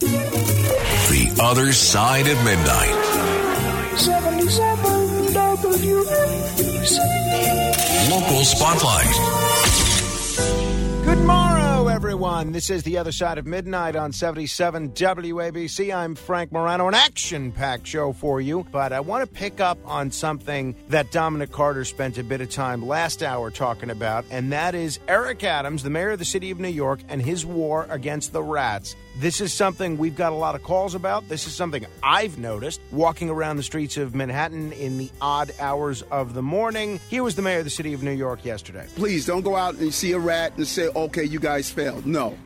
The Other Side of Midnight. 77 WABC. Local Spotlight. Good morrow, everyone. This is the other side of midnight on 77 WABC. I'm Frank Morano, an action packed show for you. But I want to pick up on something that Dominic Carter spent a bit of time last hour talking about, and that is Eric Adams, the mayor of the city of New York, and his war against the rats. This is something we've got a lot of calls about. This is something I've noticed walking around the streets of Manhattan in the odd hours of the morning. Here was the mayor of the city of New York yesterday. Please don't go out and see a rat and say, okay, you guys failed. No.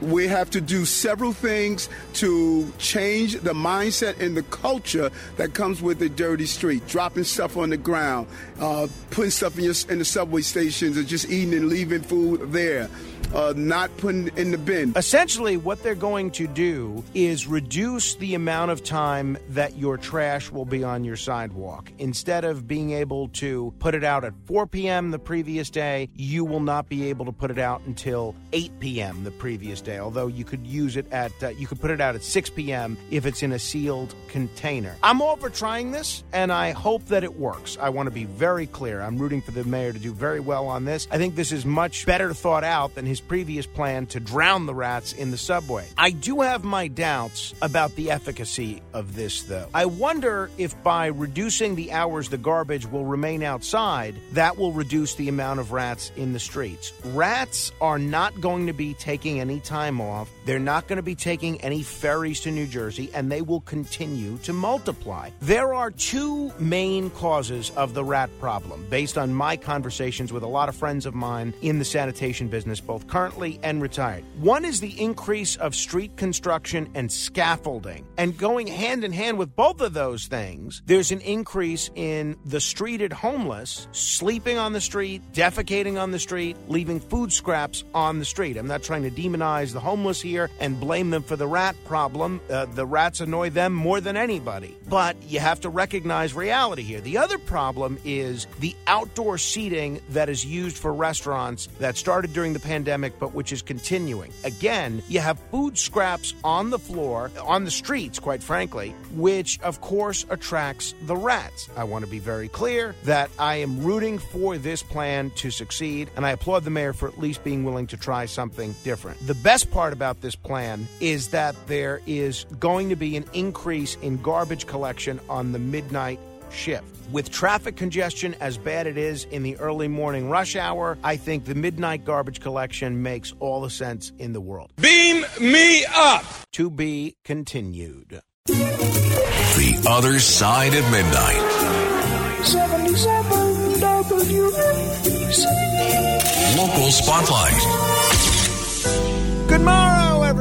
We have to do several things to change the mindset and the culture that comes with the dirty street. Dropping stuff on the ground, uh, putting stuff in, your, in the subway stations, and just eating and leaving food there. Uh, not putting in the bin. Essentially, what they're going to do is reduce the amount of time that your trash will be on your sidewalk. Instead of being able to put it out at 4 p.m. the previous day, you will not be able to put it out until 8 p.m. the previous day. Although you could use it at, uh, you could put it out at 6 p.m. if it's in a sealed container. I'm all for trying this, and I hope that it works. I want to be very clear. I'm rooting for the mayor to do very well on this. I think this is much better thought out than his previous plan to drown the rats in the subway. I do have my doubts about the efficacy of this, though. I wonder if by reducing the hours the garbage will remain outside, that will reduce the amount of rats in the streets. Rats are not going to be taking any time off. They're not going to be taking any ferries to New Jersey, and they will continue to multiply. There are two main causes of the rat problem, based on my conversations with a lot of friends of mine in the sanitation business, both currently and retired. One is the increase of street construction and scaffolding. And going hand in hand with both of those things, there's an increase in the streeted homeless sleeping on the street, defecating on the street, leaving food scraps on the street. I'm not trying to demonize the homeless here and blame them for the rat problem. Uh, the rats annoy them more than anybody. But you have to recognize reality here. The other problem is the outdoor seating that is used for restaurants that started during the pandemic but which is continuing. Again, you have food scraps on the floor, on the streets, quite frankly, which of course attracts the rats. I want to be very clear that I am rooting for this plan to succeed, and I applaud the mayor for at least being willing to try something different. The best part about this plan is that there is going to be an increase in garbage collection on the midnight shift. With traffic congestion as bad it is in the early morning rush hour, I think the midnight garbage collection makes all the sense in the world. Beam me up! To be continued. The Other Side of Midnight. 77 WABC. Local Spotlight. Good morrow,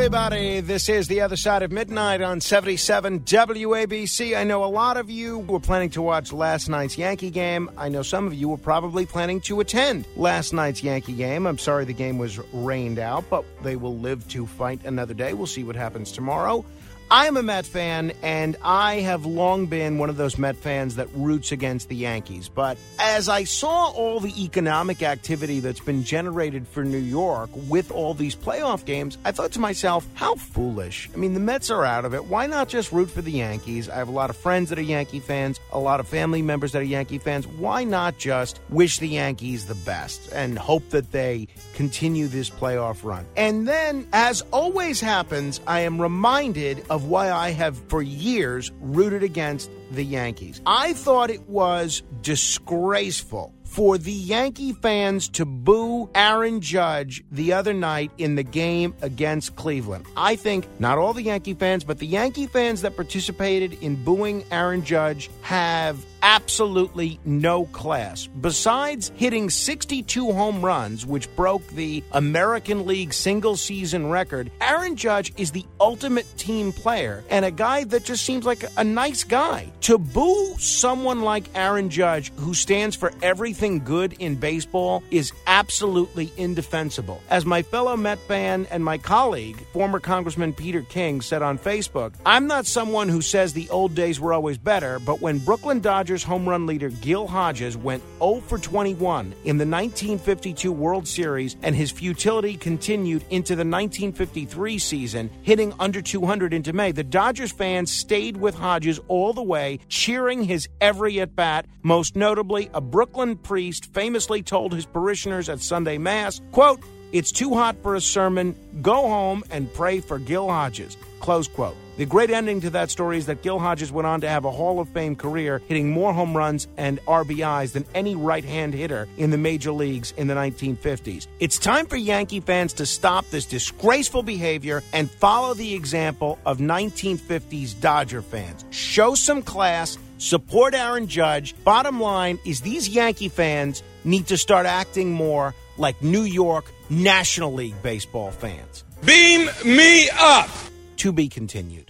everybody. This is the other side of midnight on 77 WABC. I know a lot of you were planning to watch last night's Yankee game. I know some of you were probably planning to attend last night's Yankee game. I'm sorry the game was rained out, but they will live to fight another day. We'll see what happens tomorrow. I'm a Met fan, and I have long been one of those Met fans that roots against the Yankees. But as I saw all the economic activity that's been generated for New York with all these playoff games, I thought to myself, how foolish. I mean, the Mets are out of it. Why not just root for the Yankees? I have a lot of friends that are Yankee fans, a lot of family members that are Yankee fans. Why not just wish the Yankees the best and hope that they continue this playoff run? And then, as always happens, I am reminded of why I have for years rooted against the Yankees. I thought it was disgraceful for the Yankee fans to boo Aaron Judge the other night in the game against Cleveland. I think not all the Yankee fans, but the Yankee fans that participated in booing Aaron Judge have absolutely no class. Besides hitting 62 home runs, which broke the American League single season record, Aaron Judge is the ultimate team player and a guy that just seems like a nice guy. To boo someone like Aaron Judge, who stands for everything good in baseball, is absolutely indefensible. As my fellow Met fan and my colleague, former Congressman Peter King, said on Facebook, I'm not someone who says the old days were always better, but when Brooklyn Dodgers home run leader Gil Hodges went 0 for 21 in the 1952 World Series and his futility continued into the 1953 season, hitting under 200 into May, the Dodgers fans stayed with Hodges all the way, cheering his every at bat. Most notably, a Brooklyn priest famously told his parishioners at Sunday Mass, quote, it's too hot for a sermon. Go home and pray for Gil Hodges. Close quote. The great ending to that story is that Gil Hodges went on to have a Hall of Fame career, hitting more home runs and RBIs than any right hand hitter in the major leagues in the 1950s. It's time for Yankee fans to stop this disgraceful behavior and follow the example of 1950s Dodger fans. Show some class. Support Aaron Judge. Bottom line is these Yankee fans need to start acting more like New York National League baseball fans. Beam me up! To be continued.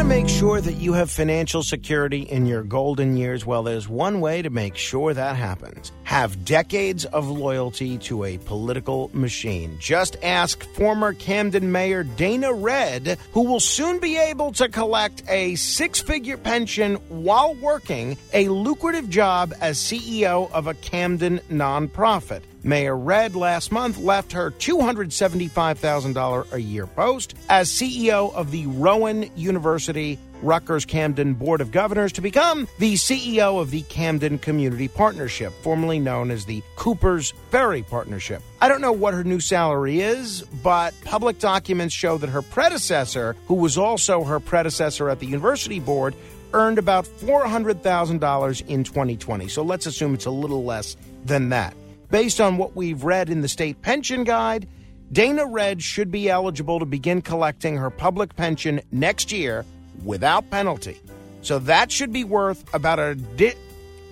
To make sure that you have financial security in your golden years? Well, there's one way to make sure that happens. Have decades of loyalty to a political machine. Just ask former Camden Mayor Dana Redd, who will soon be able to collect a six figure pension while working a lucrative job as CEO of a Camden nonprofit. Mayor Redd last month left her $275,000 a year post as CEO of the Rowan University Rutgers Camden Board of Governors to become the CEO of the Camden Community Partnership, formerly known as the Cooper's Ferry Partnership. I don't know what her new salary is, but public documents show that her predecessor, who was also her predecessor at the university board, earned about $400,000 in 2020. So let's assume it's a little less than that. Based on what we've read in the state pension guide, Dana Redd should be eligible to begin collecting her public pension next year without penalty. So that should be worth about a di-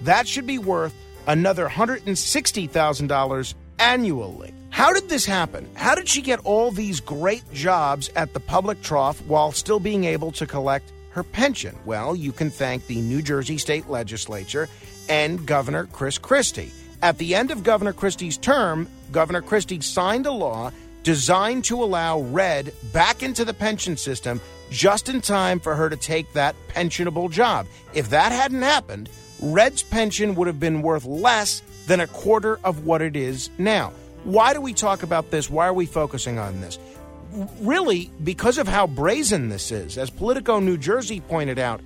that should be worth another $160,000 annually. How did this happen? How did she get all these great jobs at the public trough while still being able to collect her pension? Well, you can thank the New Jersey State Legislature and Governor Chris Christie. At the end of Governor Christie's term, Governor Christie signed a law designed to allow Redd back into the pension system just in time for her to take that pensionable job. If that hadn't happened, Redd's pension would have been worth less than a quarter of what it is now. Why do we talk about this? Why are we focusing on this? Really, because of how brazen this is. As Politico New Jersey pointed out,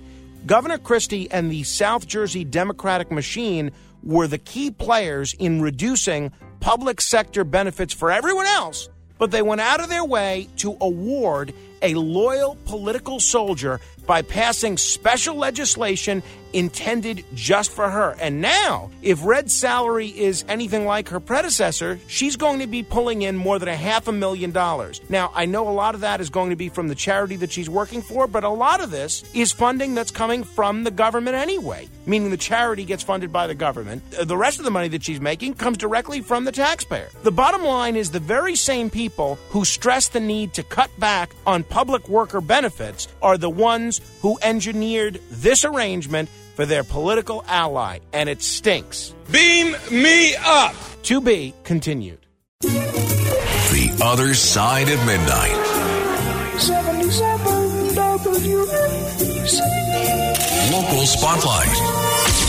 Governor Christie and the South Jersey Democratic machine were the key players in reducing public sector benefits for everyone else, but they went out of their way to award a loyal political soldier by passing special legislation intended just for her. And now, if Redd's salary is anything like her predecessor, she's going to be pulling in more than a half a million dollars. Now, I know a lot of that is going to be from the charity that she's working for, but a lot of this is funding that's coming from the government anyway, meaning the charity gets funded by the government. Uh, the rest of the money that she's making comes directly from the taxpayer. The bottom line is the very same people who stress the need to cut back on public worker benefits are the ones who engineered this arrangement for their political ally, and it stinks. Beam me up! To be continued. The Other Side of Midnight. 77 WABC. Local Spotlight.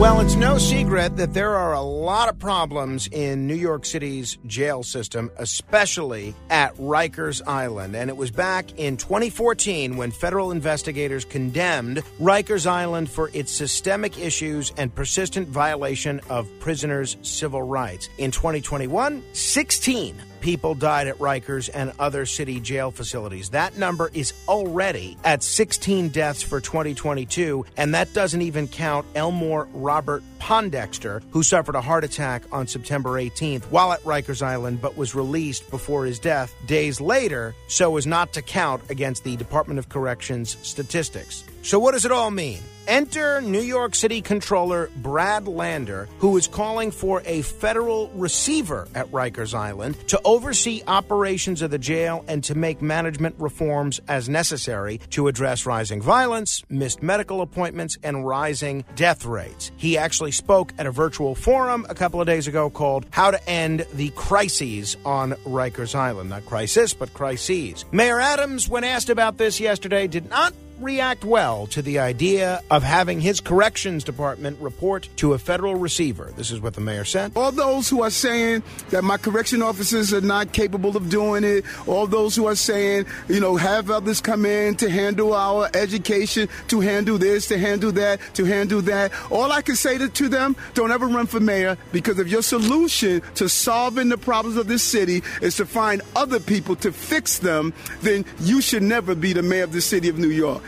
Well, it's no secret that there are a lot of problems in New York City's jail system, especially at Rikers Island. And it was back in 2014 when federal investigators condemned Rikers Island for its systemic issues and persistent violation of prisoners' civil rights. In 2021, 16 people died at Rikers and other city jail facilities. That number is already at 16 deaths for 2022, and that doesn't even count Elmore Robert Pondexter, who suffered a heart attack on September 18th while at Rikers Island but was released before his death days later so as not to count against the Department of Corrections statistics. So, what does it all mean? Enter New York City Controller Brad Lander, who is calling for a federal receiver at Rikers Island to oversee operations of the jail and to make management reforms as necessary to address rising violence, missed medical appointments, and rising death rates. He actually spoke at a virtual forum a couple of days ago called How to End the Crises on Rikers Island. Not crisis, but crises. Mayor Adams, when asked about this yesterday, did not react well to the idea of having his corrections department report to a federal receiver. This is what the mayor said. All those who are saying that my correction officers are not capable of doing it, all those who are saying, you know, have others come in to handle our education, to handle this, to handle that, to handle that. All I can say to, to them, don't ever run for mayor because if your solution to solving the problems of this city is to find other people to fix them, then you should never be the mayor of the city of New York.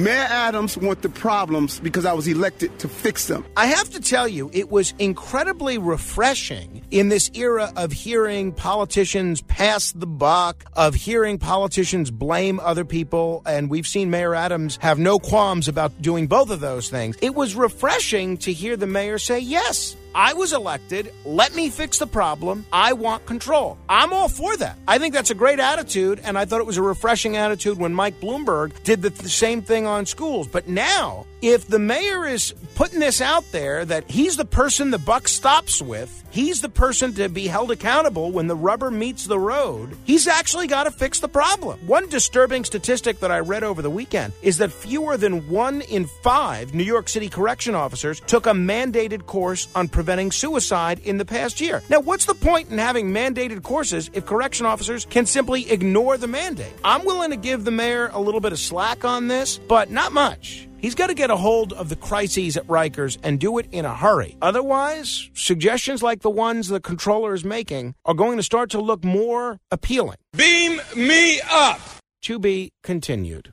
Mayor Adams want the problems because I was elected to fix them. I have to tell you, it was incredibly refreshing in this era of hearing politicians pass the buck, of hearing politicians blame other people, and we've seen Mayor Adams have no qualms about doing both of those things. It was refreshing to hear the mayor say, yes, I was elected. Let me fix the problem. I want control. I'm all for that. I think that's a great attitude, and I thought it was a refreshing attitude when Mike Bloomberg did the, the, same thing on schools. But now, if the mayor is putting this out there that he's the person the buck stops with, he's the person to be held accountable when the rubber meets the road, he's actually got to fix the problem. One disturbing statistic that I read over the weekend is that fewer than one in five New York City correction officers took a mandated course on preventing suicide in the past year. Now, what's the point in having mandated courses if correction officers can simply ignore the mandate? I'm willing to give the mayor a little bit of slack on this, but not much. He's got to get a hold of the crises at Rikers and do it in a hurry. Otherwise, suggestions like the ones the controller is making are going to start to look more appealing. Beam me up! To be continued.